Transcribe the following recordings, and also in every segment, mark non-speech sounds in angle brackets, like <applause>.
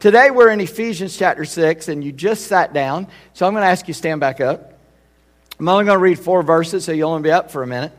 Today we're in Ephesians chapter 6, and you just sat down. So I'm going to ask you to stand back up. I'm only going to read four verses, so you'll only be up for a minute.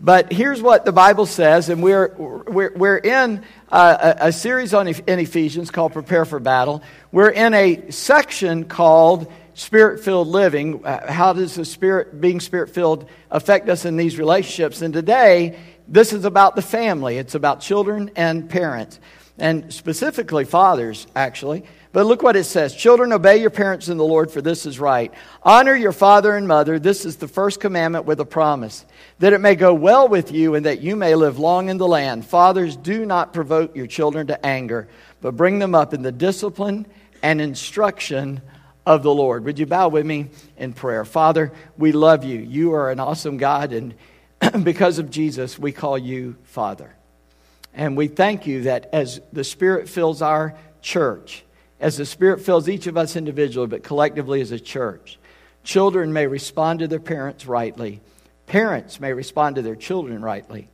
But here's what the Bible says, and we're, we're, we're in a, a series on, in Ephesians called Prepare for Battle. We're in a section called Spirit filled living. Uh, how does the Spirit, being Spirit filled, affect us in these relationships? And today, this is about the family, it's about children and parents, and specifically fathers, actually. But look what it says Children, obey your parents in the Lord, for this is right. Honor your father and mother. This is the first commandment with a promise, that it may go well with you and that you may live long in the land. Fathers, do not provoke your children to anger, but bring them up in the discipline and instruction of the Lord. Would you bow with me in prayer? Father, we love you. You are an awesome God, and <clears throat> because of Jesus, we call you Father. And we thank you that as the Spirit fills our church, as the Spirit fills each of us individually, but collectively as a church. Children may respond to their parents rightly, parents may respond to their children rightly.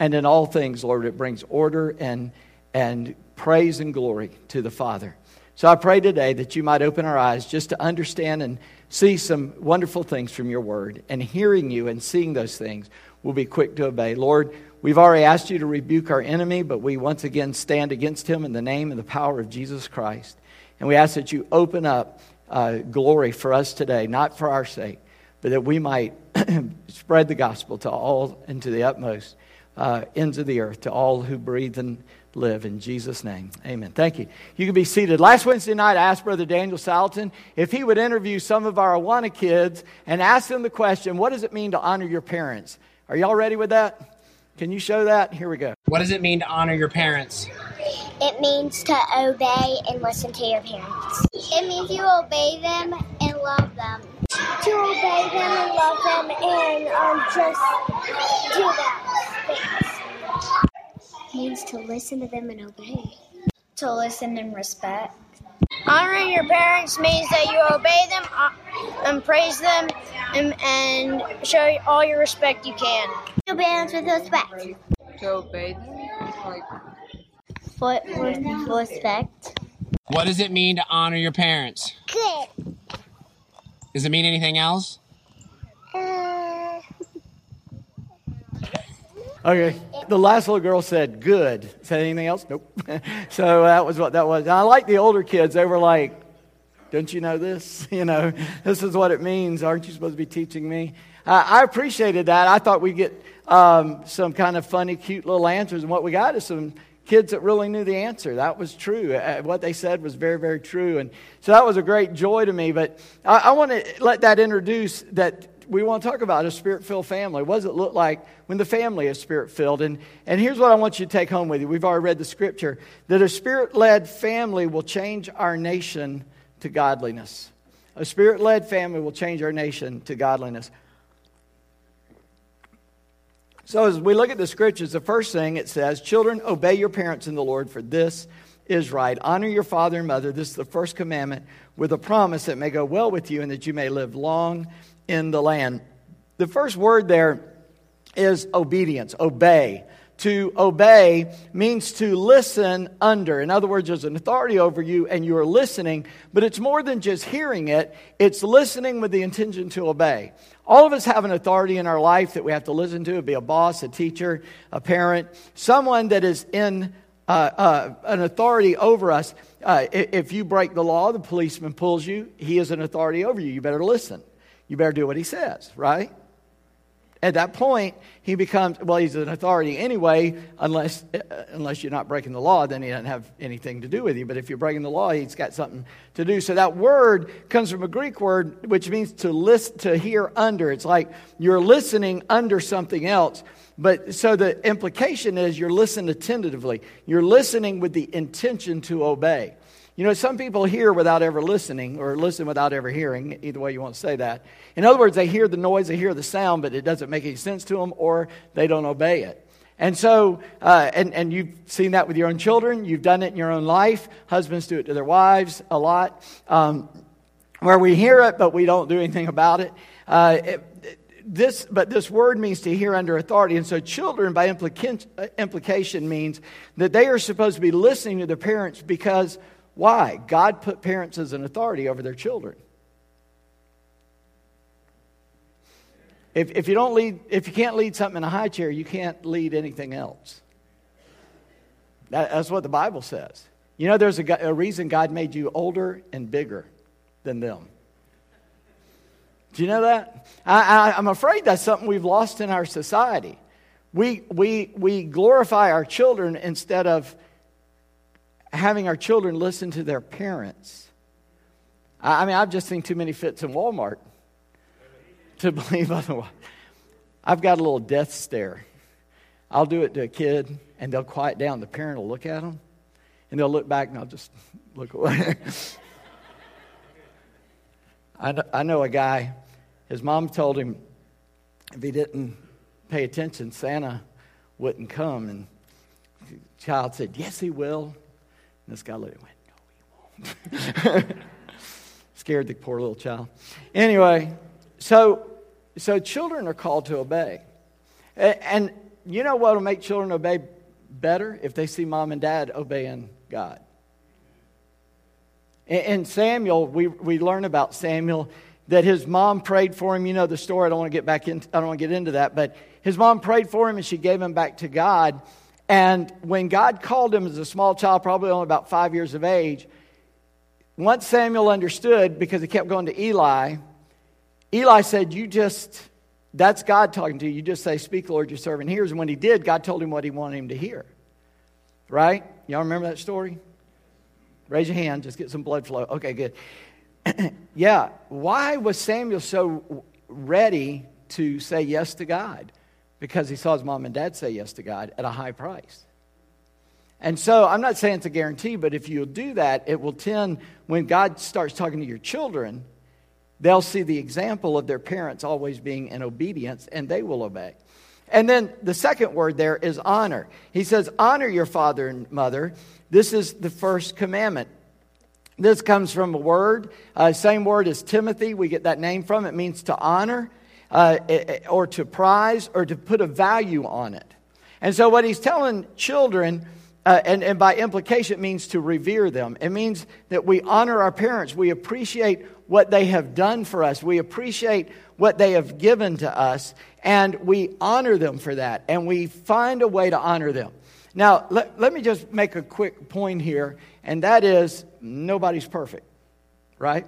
And in all things, Lord, it brings order and, and praise and glory to the Father. So I pray today that you might open our eyes just to understand and see some wonderful things from your word. And hearing you and seeing those things, we'll be quick to obey. Lord, we've already asked you to rebuke our enemy, but we once again stand against him in the name and the power of Jesus Christ. And we ask that you open up uh, glory for us today, not for our sake, but that we might <clears throat> spread the gospel to all and to the utmost uh, ends of the earth, to all who breathe and live. In Jesus' name, amen. Thank you. You can be seated. Last Wednesday night, I asked Brother Daniel Salton if he would interview some of our Awana kids and ask them the question what does it mean to honor your parents? Are y'all ready with that? Can you show that? Here we go. What does it mean to honor your parents? It means to obey and listen to your parents. It means you obey them and love them. To obey them and love them and um, just do that. It means to listen to them and obey. To listen and respect. Honoring your parents means that you obey them uh, and praise them and, and show all your respect you can. Obey them with respect. To obey them? Like, Foot with respect. What does it mean to honor your parents? Good. Does it mean anything else? Uh, Okay. The last little girl said, good. Said anything else? Nope. <laughs> so that was what that was. And I like the older kids. They were like, don't you know this? <laughs> You know, this is what it means. Aren't you supposed to be teaching me? Uh, I appreciated that. I thought we'd get um, some kind of funny, cute little answers. And what we got is some kids that really knew the answer. That was true. Uh, what they said was very, very true. And so that was a great joy to me. But I, I want to let that introduce that we want to talk about a spirit filled family. What does it look like when the family is spirit filled? And, and here's what I want you to take home with you. We've already read the scripture that a spirit led family will change our nation to godliness. A spirit led family will change our nation to godliness. So, as we look at the scriptures, the first thing it says, Children, obey your parents in the Lord, for this is right. Honor your father and mother. This is the first commandment with a promise that may go well with you and that you may live long in the land. The first word there is obedience, obey. To obey means to listen under. In other words, there's an authority over you and you're listening, but it's more than just hearing it, it's listening with the intention to obey. All of us have an authority in our life that we have to listen to. It'd be a boss, a teacher, a parent, someone that is in uh, uh, an authority over us. Uh, if you break the law, the policeman pulls you, he is an authority over you. You better listen. You better do what he says, right? At that point, he becomes, well, he's an authority anyway, unless, uh, unless you're not breaking the law, then he doesn't have anything to do with you. But if you're breaking the law, he's got something to do. So that word comes from a Greek word which means to list, to hear under. It's like you're listening under something else. But so the implication is you're listening attentively. You're listening with the intention to obey. You know, some people hear without ever listening or listen without ever hearing, either way you want to say that. In other words, they hear the noise, they hear the sound, but it doesn't make any sense to them or they don't obey it. And so, uh, and, and you've seen that with your own children, you've done it in your own life. Husbands do it to their wives a lot, um, where we hear it, but we don't do anything about it. Uh, it this, but this word means to hear under authority. And so, children, by implica- implication, means that they are supposed to be listening to their parents because Why? God put parents as an authority over their children. If, if you don't lead, if you can't lead something in a high chair, you can't lead anything else. That, that's what the Bible says. You know, there's a, a reason God made you older and bigger than them. Do you know that? I, I, I'm afraid that's something we've lost in our society. We, we, we glorify our children instead of having our children listen to their parents. I, I mean, I've just seen too many fits in Walmart to <laughs> believe otherwise. I've got a little death stare. I'll do it to a kid, and they'll quiet down. The parent will look at them, and they'll look back, and I'll just <laughs> look away. <laughs> I, know, I know a guy, his mom told him if he didn't pay attention, Santa wouldn't come. And the child said, Yes, he will. And this guy looked and went, No, he won't. <laughs> Scared the poor little child. Anyway, so, so children are called to obey. And you know what will make children obey better? If they see mom and dad obeying God. In Samuel, we, we learn about Samuel that his mom prayed for him. You know the story. I don't want to get back in, I don't want to get into that, but his mom prayed for him and she gave him back to God. And when God called him as a small child, probably only about five years of age, once Samuel understood because he kept going to Eli, Eli said, You just, that's God talking to you. You just say, Speak, Lord, your servant hears. And when he did, God told him what he wanted him to hear. Right? Y'all remember that story? Raise your hand, just get some blood flow. Okay, good. <clears throat> yeah, why was Samuel so ready to say yes to God? Because he saw his mom and dad say yes to God at a high price. And so I'm not saying it's a guarantee, but if you'll do that, it will tend, when God starts talking to your children, they'll see the example of their parents always being in obedience and they will obey. And then the second word there is honor. He says, Honor your father and mother. This is the first commandment. This comes from a word, uh, same word as Timothy. We get that name from. It means to honor uh, or to prize or to put a value on it. And so, what he's telling children, uh, and, and by implication, it means to revere them. It means that we honor our parents. We appreciate what they have done for us. We appreciate what they have given to us, and we honor them for that. And we find a way to honor them. Now, let, let me just make a quick point here, and that is nobody's perfect, right?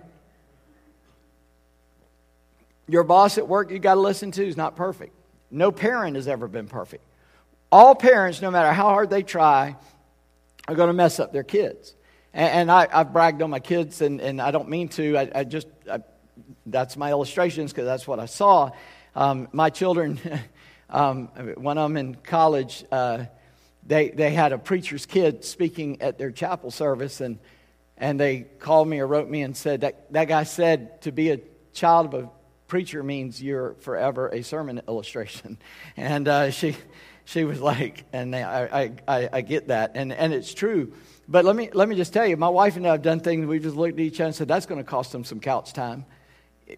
Your boss at work you got to listen to is not perfect. No parent has ever been perfect. All parents, no matter how hard they try, are going to mess up their kids. And, and I, have bragged on my kids, and, and I don't mean to. I, I just, I, that's my illustrations because that's what I saw. Um, my children, <laughs> um, them in college, uh, they, they had a preacher's kid speaking at their chapel service, and, and they called me or wrote me and said that, that guy said to be a child of a preacher means you're forever a sermon illustration. <laughs> And uh, she, she was like, and I, I, I, get that, and, and it's true. But let me, let me just tell you, my wife and I have done things, we just looked at each other and said, that's going to cost them some couch time.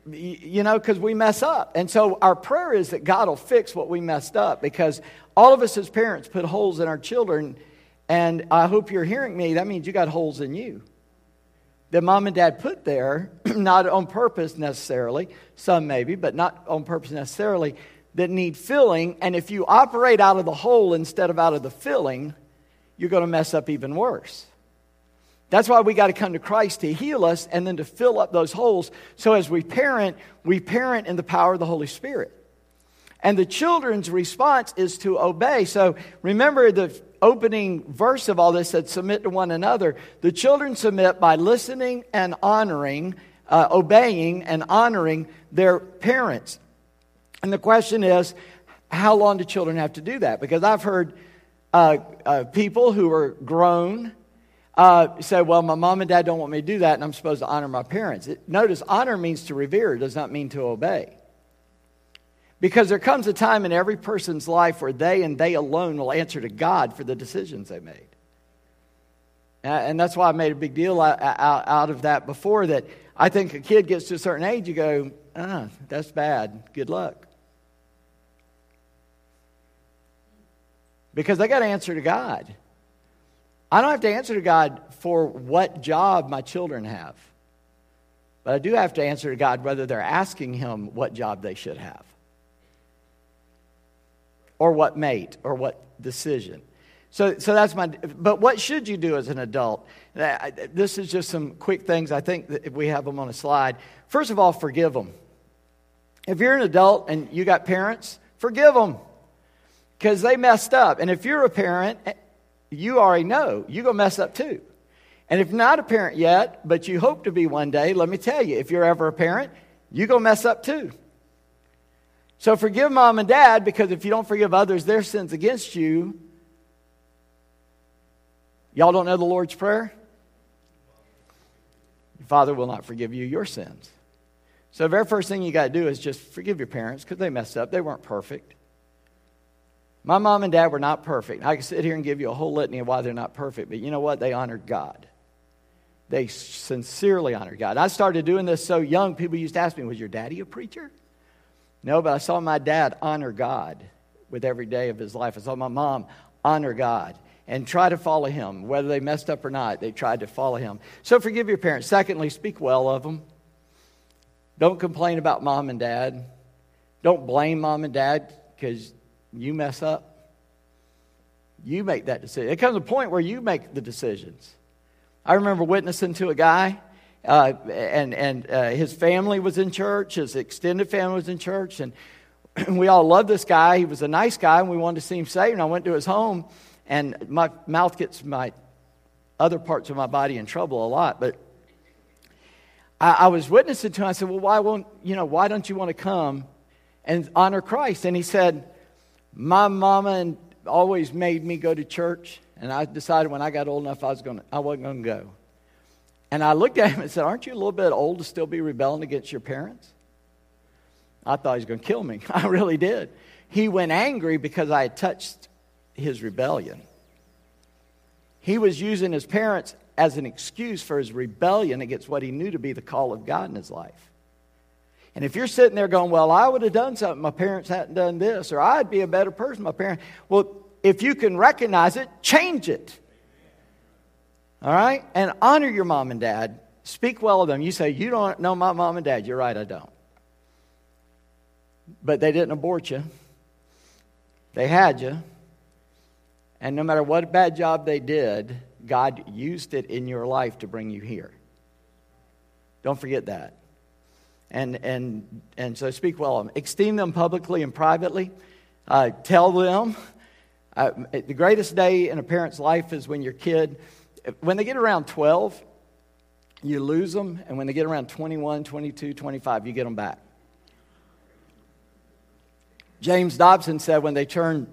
You know, because we mess up. And so our prayer is that God will fix what we messed up because all of us as parents put holes in our children. And I hope you're hearing me. That means you got holes in you that mom and dad put there, <clears throat> not on purpose necessarily, some maybe, but not on purpose necessarily, that need filling. And if you operate out of the hole instead of out of the filling, you're going to mess up even worse. That's why we got to come to Christ to heal us and then to fill up those holes. So as we parent, we parent in the power of the Holy Spirit. And the children's response is to obey. So remember the opening verse of all this said, submit to one another. The children submit by listening and honoring, uh, obeying and honoring their parents. And the question is, how long do children have to do that? Because I've heard uh, uh, people who are grown uh, say, well, my mom and dad don't want me to do that, and I'm supposed to honor my parents. It, notice, honor means to revere, it does not mean to obey. Because there comes a time in every person's life where they and they alone will answer to God for the decisions they made. And that's why I made a big deal out of that before that I think a kid gets to a certain age, you go, ah, that's bad. Good luck. Because they got to answer to God. I don't have to answer to God for what job my children have. But I do have to answer to God whether they're asking Him what job they should have, or what mate, or what decision. So, so that's my. But what should you do as an adult? Uh, this is just some quick things. I think that we have them on a slide. First of all, forgive them. If you're an adult and you got parents, forgive them because they messed up. And if you're a parent, you already know you're to mess up too. And if not a parent yet, but you hope to be one day, let me tell you, if you're ever a parent, you're to mess up too. So forgive mom and dad because if you don't forgive others their sins against you, y'all don't know the Lord's Prayer? Your Father will not forgive you your sins. So the very first thing you got to do is just forgive your parents because they messed up. They weren't perfect. My mom and dad were not perfect. I could sit here and give you a whole litany of why they're not perfect, but you know what? They honored God. They sincerely honored God. I started doing this so young, people used to ask me, Was your daddy a preacher? No, but I saw my dad honor God with every day of his life. I saw my mom honor God and try to follow him. Whether they messed up or not, they tried to follow him. So forgive your parents. Secondly, speak well of them. Don't complain about mom and dad. Don't blame mom and dad because you mess up. You make that decision. It comes a point where you make the decisions. I remember witnessing to a guy, uh, and, and uh, his family was in church, his extended family was in church, and <clears throat> we all loved this guy. He was a nice guy, and we wanted to see him saved. And I went to his home, and my mouth gets my other parts of my body in trouble a lot, but I, I was witnessing to him. I said, Well, why won't, you know, why don't you want to come and honor Christ? And he said, My mama always made me go to church, and I decided when I got old enough I was going I wasn't going to go. And I looked at him and said, Aren't you a little bit old to still be rebelling against your parents? I thought he was going to kill me. <laughs> I really did. He went angry because I had touched his rebellion. He was using his parents as an excuse for his rebellion against what he knew to be the call of God in his life. And if you're sitting there going, Well, I would have done something, my parents hadn't done this, or I'd be a better person, my parents. Well, if you can recognize it, change it. All right? And honor your mom and dad. Speak well of them. You say, You don't know my mom and dad. You're right, I don't. But they didn't abort you, they had you. And no matter what bad job they did, God used it in your life to bring you here. Don't forget that. And, and, and so speak well of them. Esteem them publicly and privately. Uh, tell them. Uh, the greatest day in a parent's life is when your kid, when they get around 12, you lose them. And when they get around 21, 22, 25, you get them back. James Dobson said when they turn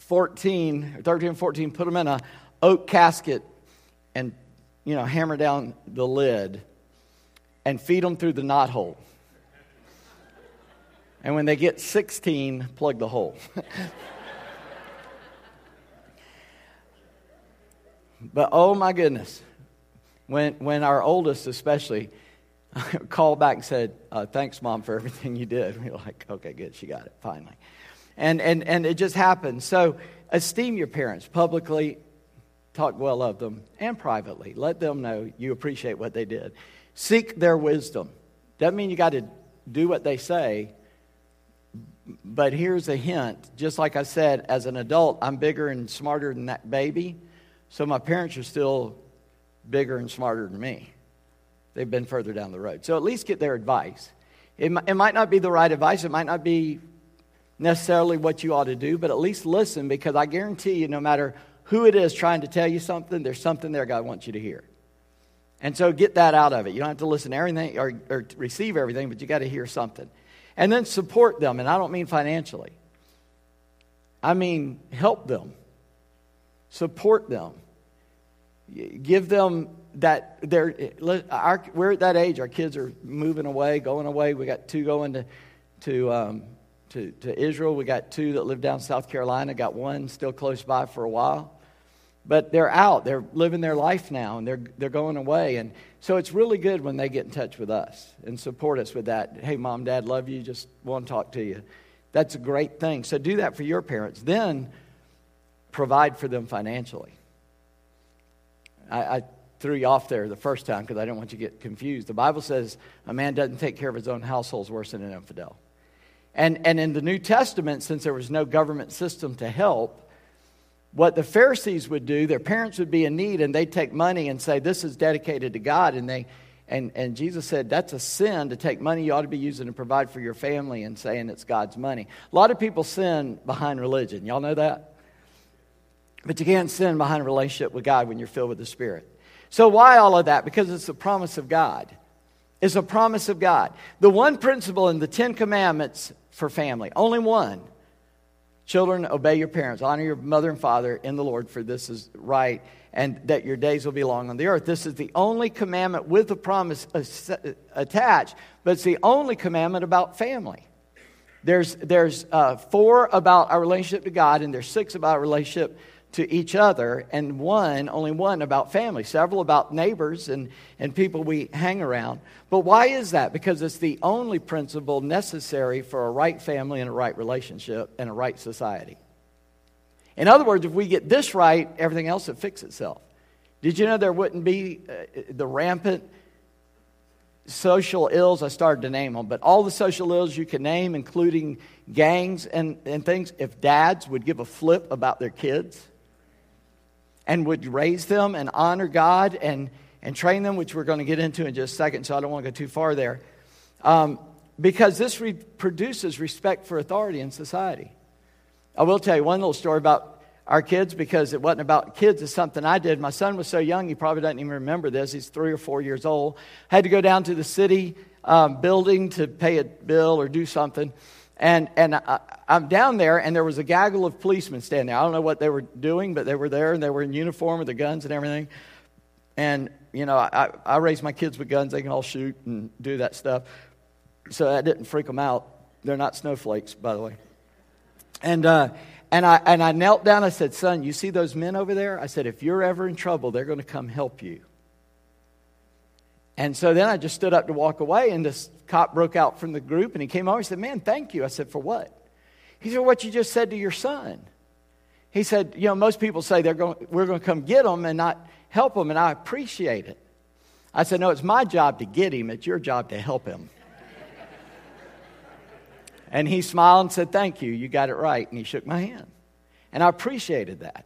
14, 13, 14, put them in a oak casket and, you know, hammer down the lid and feed them through the knot hole. And when they get 16, plug the hole. <laughs> but oh my goodness, when, when our oldest, especially, <laughs> called back and said, uh, Thanks, mom, for everything you did. We were like, Okay, good, she got it, finally. And, and, and it just happened. So esteem your parents publicly talk well of them and privately. Let them know you appreciate what they did. Seek their wisdom. Doesn't mean you got to do what they say, but here's a hint. Just like I said, as an adult, I'm bigger and smarter than that baby, so my parents are still bigger and smarter than me. They've been further down the road. So at least get their advice. It, it might not be the right advice, it might not be necessarily what you ought to do, but at least listen because I guarantee you, no matter who it is trying to tell you something, there's something there God wants you to hear. And so get that out of it. You don't have to listen to everything or, or receive everything, but you got to hear something. And then support them. And I don't mean financially, I mean help them, support them, give them that they're, our, we're at that age. Our kids are moving away, going away. We got two going to, to um, to, to Israel. We got two that live down South Carolina, got one still close by for a while. But they're out, they're living their life now, and they're, they're going away. And so it's really good when they get in touch with us and support us with that. Hey, mom, dad, love you, just want to talk to you. That's a great thing. So do that for your parents. Then provide for them financially. I, I threw you off there the first time because I didn't want you to get confused. The Bible says a man doesn't take care of his own household is worse than an infidel. And, and in the New Testament, since there was no government system to help, what the Pharisees would do, their parents would be in need and they'd take money and say, This is dedicated to God. And, they, and, and Jesus said, That's a sin to take money you ought to be using to provide for your family and saying it's God's money. A lot of people sin behind religion. Y'all know that? But you can't sin behind a relationship with God when you're filled with the Spirit. So, why all of that? Because it's a promise of God. It's a promise of God. The one principle in the Ten Commandments for family, only one. Children, obey your parents. Honor your mother and father in the Lord, for this is right, and that your days will be long on the earth. This is the only commandment with the promise attached, but it's the only commandment about family. There's, there's uh, four about our relationship to God, and there's six about our relationship to each other, and one, only one about family, several about neighbors and, and people we hang around. But why is that? Because it's the only principle necessary for a right family and a right relationship and a right society. In other words, if we get this right, everything else will fix itself. Did you know there wouldn't be uh, the rampant social ills? I started to name them, but all the social ills you can name, including gangs and, and things, if dads would give a flip about their kids and would raise them and honor God and, and train them, which we're going to get into in just a second, so I don't want to go too far there. Um, because this re- produces respect for authority in society. I will tell you one little story about our kids because it wasn't about kids, it's something I did. My son was so young, he probably doesn't even remember this. He's three or four years old. I Had to go down to the city um, building to pay a bill or do something. And, and I, am down there, and there was a gaggle of policemen standing there. I don't know what they were doing, but they were there, and they were in uniform with their guns and everything. And, you know, I, I raised my kids with guns. They can all shoot and do that stuff. So that didn't freak them out. They're not snowflakes, by the way. And, uh, and, I, and I knelt down. I said, Son, you see those men over there? I said, If you're ever in trouble, they're going to come help you. And so then I just stood up to walk away, and this cop broke out from the group, and he came over. He said, Man, thank you. I said, For what? He said, What you just said to your son. He said, You know, most people say they're going, we're going to come get him and not help him, and I appreciate it. I said, No, it's my job to get him, it's your job to help him. and he smiled and said, Thank you. You got it right. And he shook my hand. And I appreciated that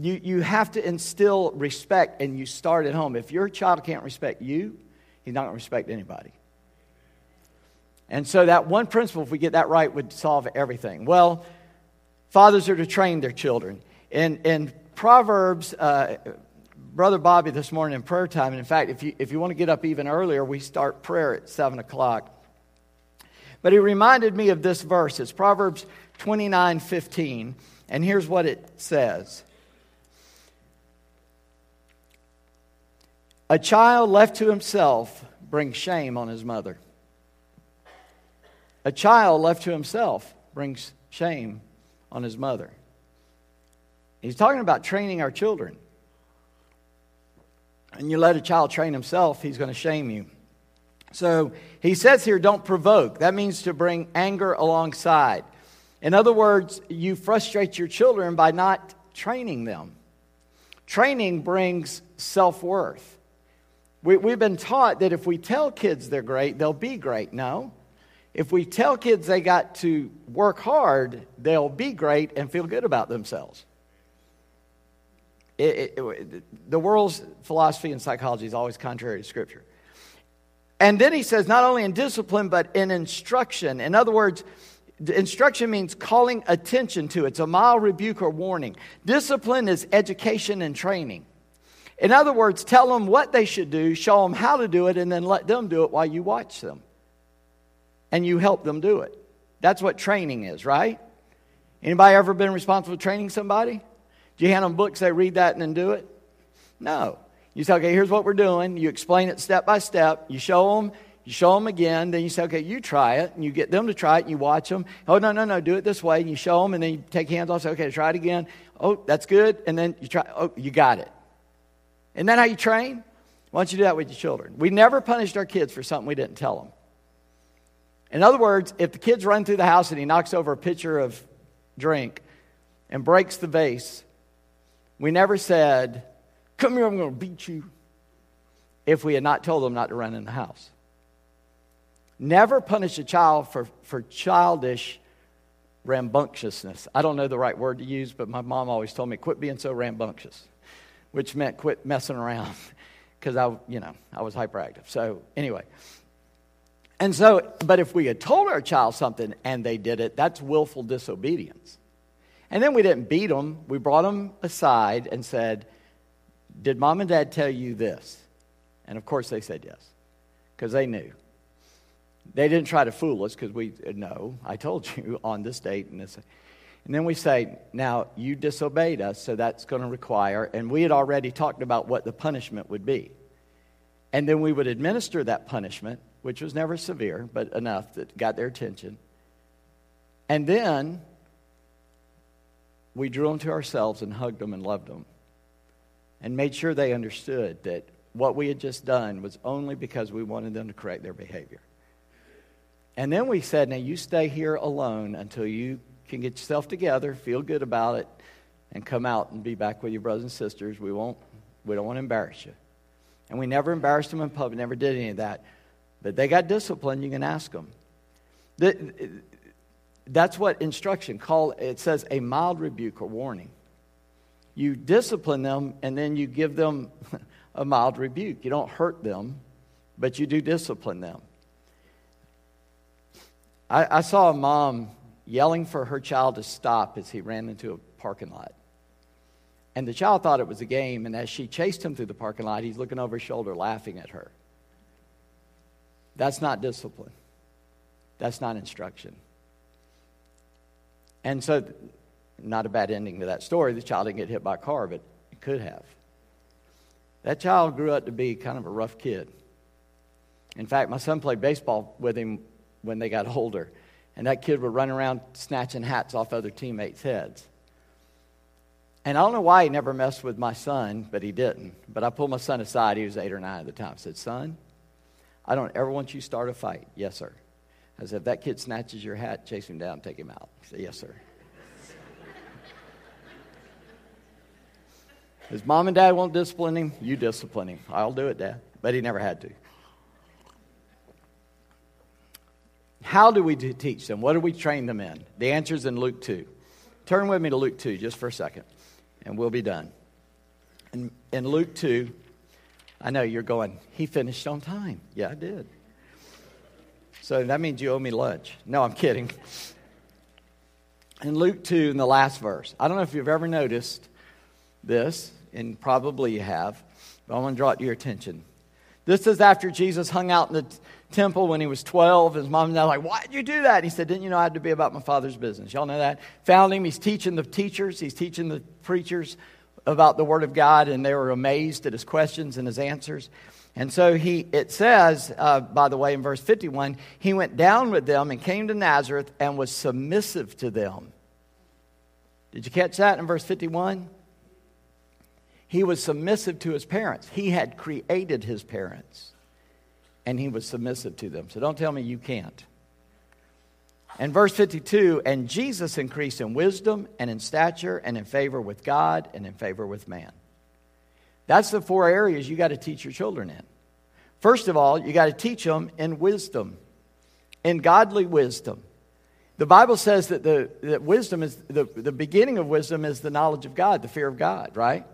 you, you have to instill respect and you start at home. If your child can't respect you, he's not going to respect anybody. And so, that one principle, if we get that right, would solve everything. Well, fathers are to train their children. In, in Proverbs, uh, Brother Bobby this morning in prayer time, and in fact, if you, if you want to get up even earlier, we start prayer at 7 o'clock. But he reminded me of this verse. It's Proverbs 29 15. And here's what it says A child left to himself brings shame on his mother. A child left to himself brings shame on his mother. He's talking about training our children. And you let a child train himself, he's going to shame you. So he says here, don't provoke. That means to bring anger alongside. In other words, you frustrate your children by not training them. Training brings self worth. We, we've been taught that if we tell kids they're great, they'll be great. No. If we tell kids they got to work hard, they'll be great and feel good about themselves. It, it, it, the world's philosophy and psychology is always contrary to Scripture. And then he says, not only in discipline, but in instruction. In other words, instruction means calling attention to. It's a mild rebuke or warning. Discipline is education and training. In other words, tell them what they should do, show them how to do it, and then let them do it while you watch them. And you help them do it. That's what training is, right? Anybody ever been responsible for training somebody? Do you hand them books, they read that and then do it? No. You say, okay, here's what we're doing. You explain it step by step. You show them, you show them again. Then you say, okay, you try it. And you get them to try it and you watch them. Oh, no, no, no, do it this way. And you show them and then you take hands off. Say, okay, try it again. Oh, that's good. And then you try, oh, you got it. Isn't that how you train? Why don't you do that with your children? We never punished our kids for something we didn't tell them. In other words, if the kids run through the house and he knocks over a pitcher of drink and breaks the vase, we never said, Come here, I'm going to beat you. If we had not told them not to run in the house. Never punish a child for, for childish rambunctiousness. I don't know the right word to use, but my mom always told me, quit being so rambunctious, which meant quit messing around <laughs> because I, you know, I was hyperactive. So, anyway. And so, but if we had told our child something and they did it, that's willful disobedience. And then we didn't beat them. We brought them aside and said, Did mom and dad tell you this? And of course they said yes, because they knew. They didn't try to fool us because we, no, I told <laughs> you on this date and this. And then we say, now you disobeyed us, so that's going to require, and we had already talked about what the punishment would be. And then we would administer that punishment, which was never severe, but enough that got their attention. And then we drew them to ourselves and hugged them and loved them and made sure they understood that what we had just done was only because we wanted them to correct their behavior. And then we said, now you stay here alone until you can get yourself together, feel good about it, and come out and be back with your brothers and sisters. We won't, we don't want to embarrass you. And we never embarrassed them in public, never did any of that. But they got discipline, you can ask them. That's what instruction call it says a mild rebuke or warning. You discipline them and then you give them <laughs> a mild rebuke. You don't hurt them, but you do discipline them. I, I saw a mom yelling for her child to stop as he ran into a parking lot. And the child thought it was a game, and as she chased him through the parking lot, he's looking over his shoulder laughing at her. That's not discipline. That's not instruction. And so, not a bad ending to that story. The child didn't get hit by a car, but it could have. That child grew up to be kind of a rough kid. In fact, my son played baseball with him when they got <laughs> older. And that kid would run around snatching hats off other teammates' heads. And I don't know why he never messed with my son, but he didn't. But I pulled my son aside. He was eight or nine at the time. I said, Son, I don't ever want you to start a fight. Yes, sir. I said, If that kid snatches your hat, chase him down take him out. He said, Yes, sir. <laughs> His mom and dad won't discipline him, you discipline him. I'll do it, Dad. But he never had to. How do we teach them? What do we train them in? The answer is in Luke 2. Turn with me to Luke 2 just for a second, and we'll be done. In, in Luke 2, I know you're going, he finished on time. Yeah, I did. So that means you owe me lunch. No, I'm kidding. In Luke 2, in the last verse, I don't know if you've ever noticed this, and probably you have, but I want to draw it to your attention. This is after Jesus hung out in the temple when he was 12. His mom and dad were like, Why did you do that? And he said, Didn't you know I had to be about my father's business? Y'all know that? Found him. He's teaching the teachers, he's teaching the preachers about the Word of God, and they were amazed at his questions and his answers. And so he, it says, uh, by the way, in verse 51, he went down with them and came to Nazareth and was submissive to them. Did you catch that in verse 51? He was submissive to his parents. He had created his parents, and he was submissive to them. So don't tell me you can't. And verse 52 and Jesus increased in wisdom and in stature and in favor with God and in favor with man. That's the four areas you got to teach your children in. First of all, you got to teach them in wisdom, in godly wisdom. The Bible says that, the, that wisdom is the, the beginning of wisdom is the knowledge of God, the fear of God, right?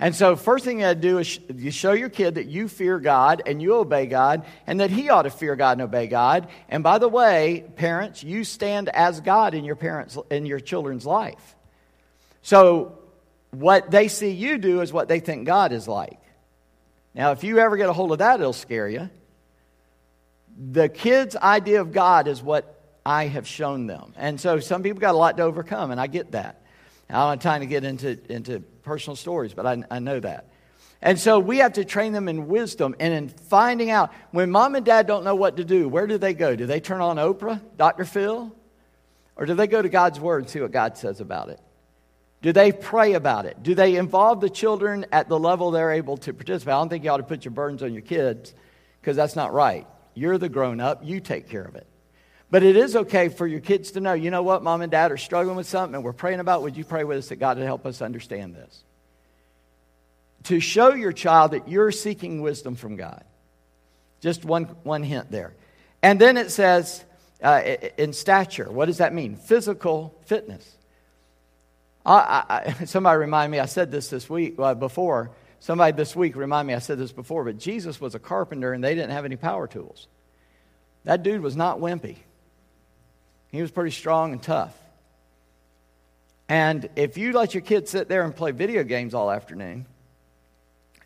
And so, first thing you got to do is you show your kid that you fear God and you obey God, and that he ought to fear God and obey God. And by the way, parents, you stand as God in your parents in your children's life. So, what they see you do is what they think God is like. Now, if you ever get a hold of that, it'll scare you. The kid's idea of God is what I have shown them. And so some people got a lot to overcome, and I get that. I don't have time to get into, into personal stories, but I, I know that. And so we have to train them in wisdom and in finding out when mom and dad don't know what to do, where do they go? Do they turn on Oprah, Dr. Phil? Or do they go to God's Word and see what God says about it? Do they pray about it? Do they involve the children at the level they're able to participate? I don't think you ought to put your burdens on your kids because that's not right. You're the grown up, you take care of it. But it is okay for your kids to know, you know what, mom and dad are struggling with something and we're praying about. Would you pray with us that God would help us understand this? to show your child that you're seeking wisdom from God. Just one, one hint there. And then it says, uh, in stature, what does that mean? Physical fitness. I, I, <laughs> somebody remind me, I said this this week, uh, before. Somebody this week remind me, I said this before, but Jesus was a carpenter and they didn't have any power tools. That dude was not wimpy. He was pretty strong and tough. And if you let your kids sit there and play video games all afternoon,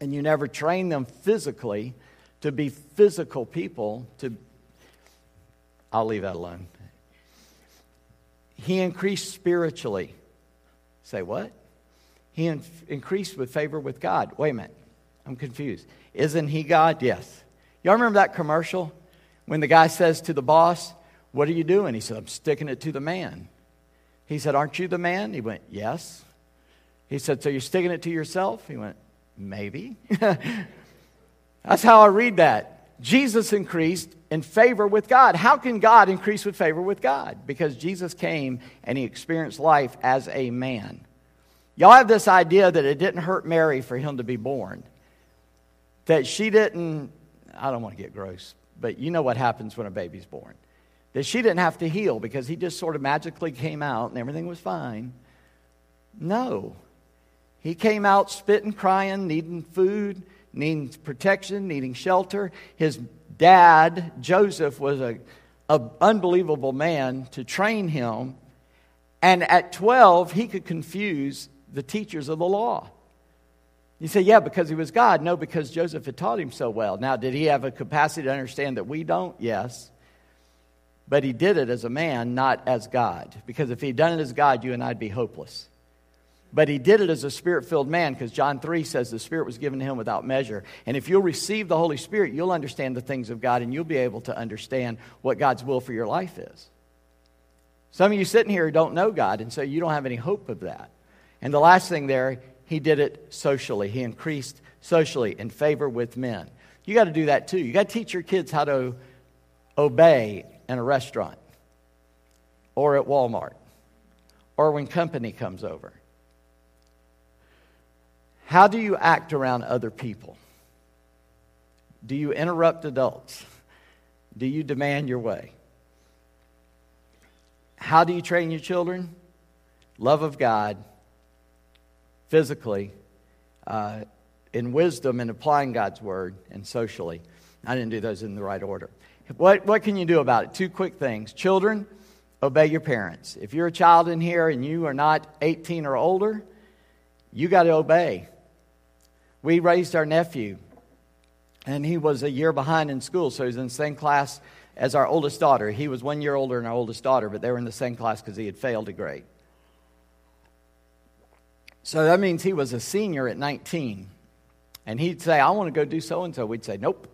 and you never train them physically to be physical people, to I'll leave that alone. He increased spiritually. Say what? He in- increased with favor with God. Wait a minute. I'm confused. Isn't he God? Yes. Y'all remember that commercial when the guy says to the boss, What are you doing? He said, I'm sticking it to the man. He said, Aren't you the man? He went, Yes. He said, So you're sticking it to yourself? He went, Maybe. <laughs> That's how I read that. Jesus increased in favor with God. How can God increase with favor with God? Because Jesus came and he experienced life as a man. Y'all have this idea that it didn't hurt Mary for him to be born. That she didn't, I don't want to get gross, but you know what happens when a baby's born. That she didn't have to heal because he just sort of magically came out and everything was fine. No. He came out spitting, crying, needing food, needing protection, needing shelter. His dad, Joseph, was a, a unbelievable man to train him. And at 12, he could confuse the teachers of the law. You say, yeah, because he was God. No, because Joseph had taught him so well. Now, did he have a capacity to understand that we don't? Yes. But he did it as a man, not as God. Because if he'd done it as God, you and I'd be hopeless. But he did it as a spirit filled man because John 3 says the Spirit was given to him without measure. And if you'll receive the Holy Spirit, you'll understand the things of God and you'll be able to understand what God's will for your life is. Some of you sitting here don't know God, and so you don't have any hope of that. And the last thing there, he did it socially. He increased socially in favor with men. You got to do that too. You got to teach your kids how to obey in a restaurant or at Walmart or when company comes over. How do you act around other people? Do you interrupt adults? Do you demand your way? How do you train your children? Love of God, physically, uh, in wisdom and applying God's word, and socially. I didn't do those in the right order. What, what can you do about it? Two quick things. Children, obey your parents. If you're a child in here and you are not 18 or older, you got to obey. We raised our nephew, and he was a year behind in school, so he's in the same class as our oldest daughter. He was one year older than our oldest daughter, but they were in the same class because he had failed a grade. So that means he was a senior at 19. And he'd say, I want to go do so and so. We'd say, Nope.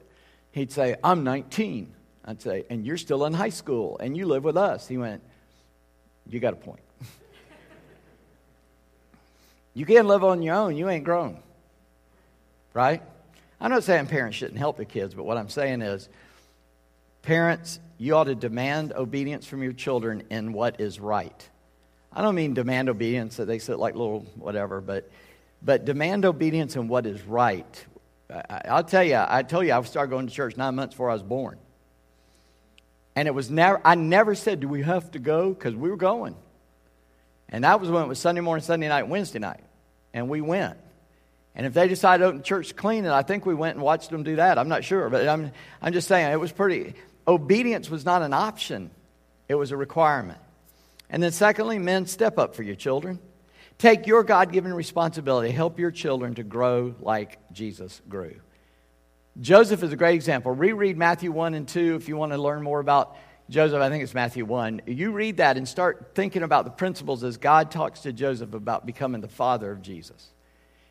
He'd say, I'm 19. I'd say, And you're still in high school and you live with us. He went, You got a point. <laughs> you can't live on your own. You ain't grown right? I'm not saying parents shouldn't help their kids, but what I'm saying is, parents, you ought to demand obedience from your children in what is right. I don't mean demand obedience that they sit like little whatever, but, but demand obedience in what is right. I, will tell you, I told you I started going to church nine months before I was born. And it was never, I never said, do we have to go? Because we were going. And that was when it was Sunday morning, Sunday night, Wednesday night. And we went. And if they decided to open church clean, and I think we went and watched them do that. I'm not sure, but I'm, I'm just saying it was pretty. Obedience was not an option, it was a requirement. And then, secondly, men, step up for your children. Take your God given responsibility, help your children to grow like Jesus grew. Joseph is a great example. Reread Matthew 1 and 2 if you want to learn more about Joseph. I think it's Matthew 1. You read that and start thinking about the principles as God talks to Joseph about becoming the father of Jesus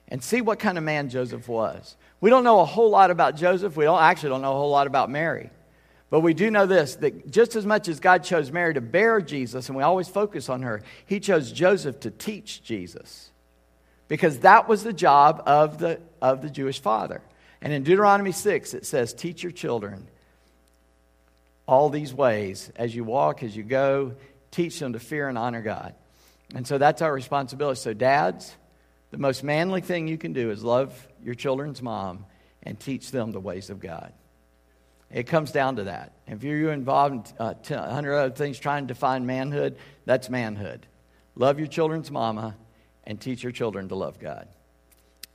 and see what kind of man Joseph was. We don't know a whole lot about Joseph. We don't actually don't know a whole lot about Mary. But we do know this that just as much as God chose Mary to bear Jesus, and we always focus on her, he chose Joseph to teach Jesus. Because that was the job of the, of the Jewish father. And in Deuteronomy 6, it says, Teach your children all these ways as you walk, as you go, teach them to fear and honor God. And so that's our responsibility. So, dads, The most manly thing you can do is love your children's mom and teach them the ways of God. It comes down to that. If you're involved in uh, 100 other things trying to define manhood, that's manhood. Love your children's mama and teach your children to love God.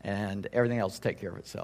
And everything else take care of itself.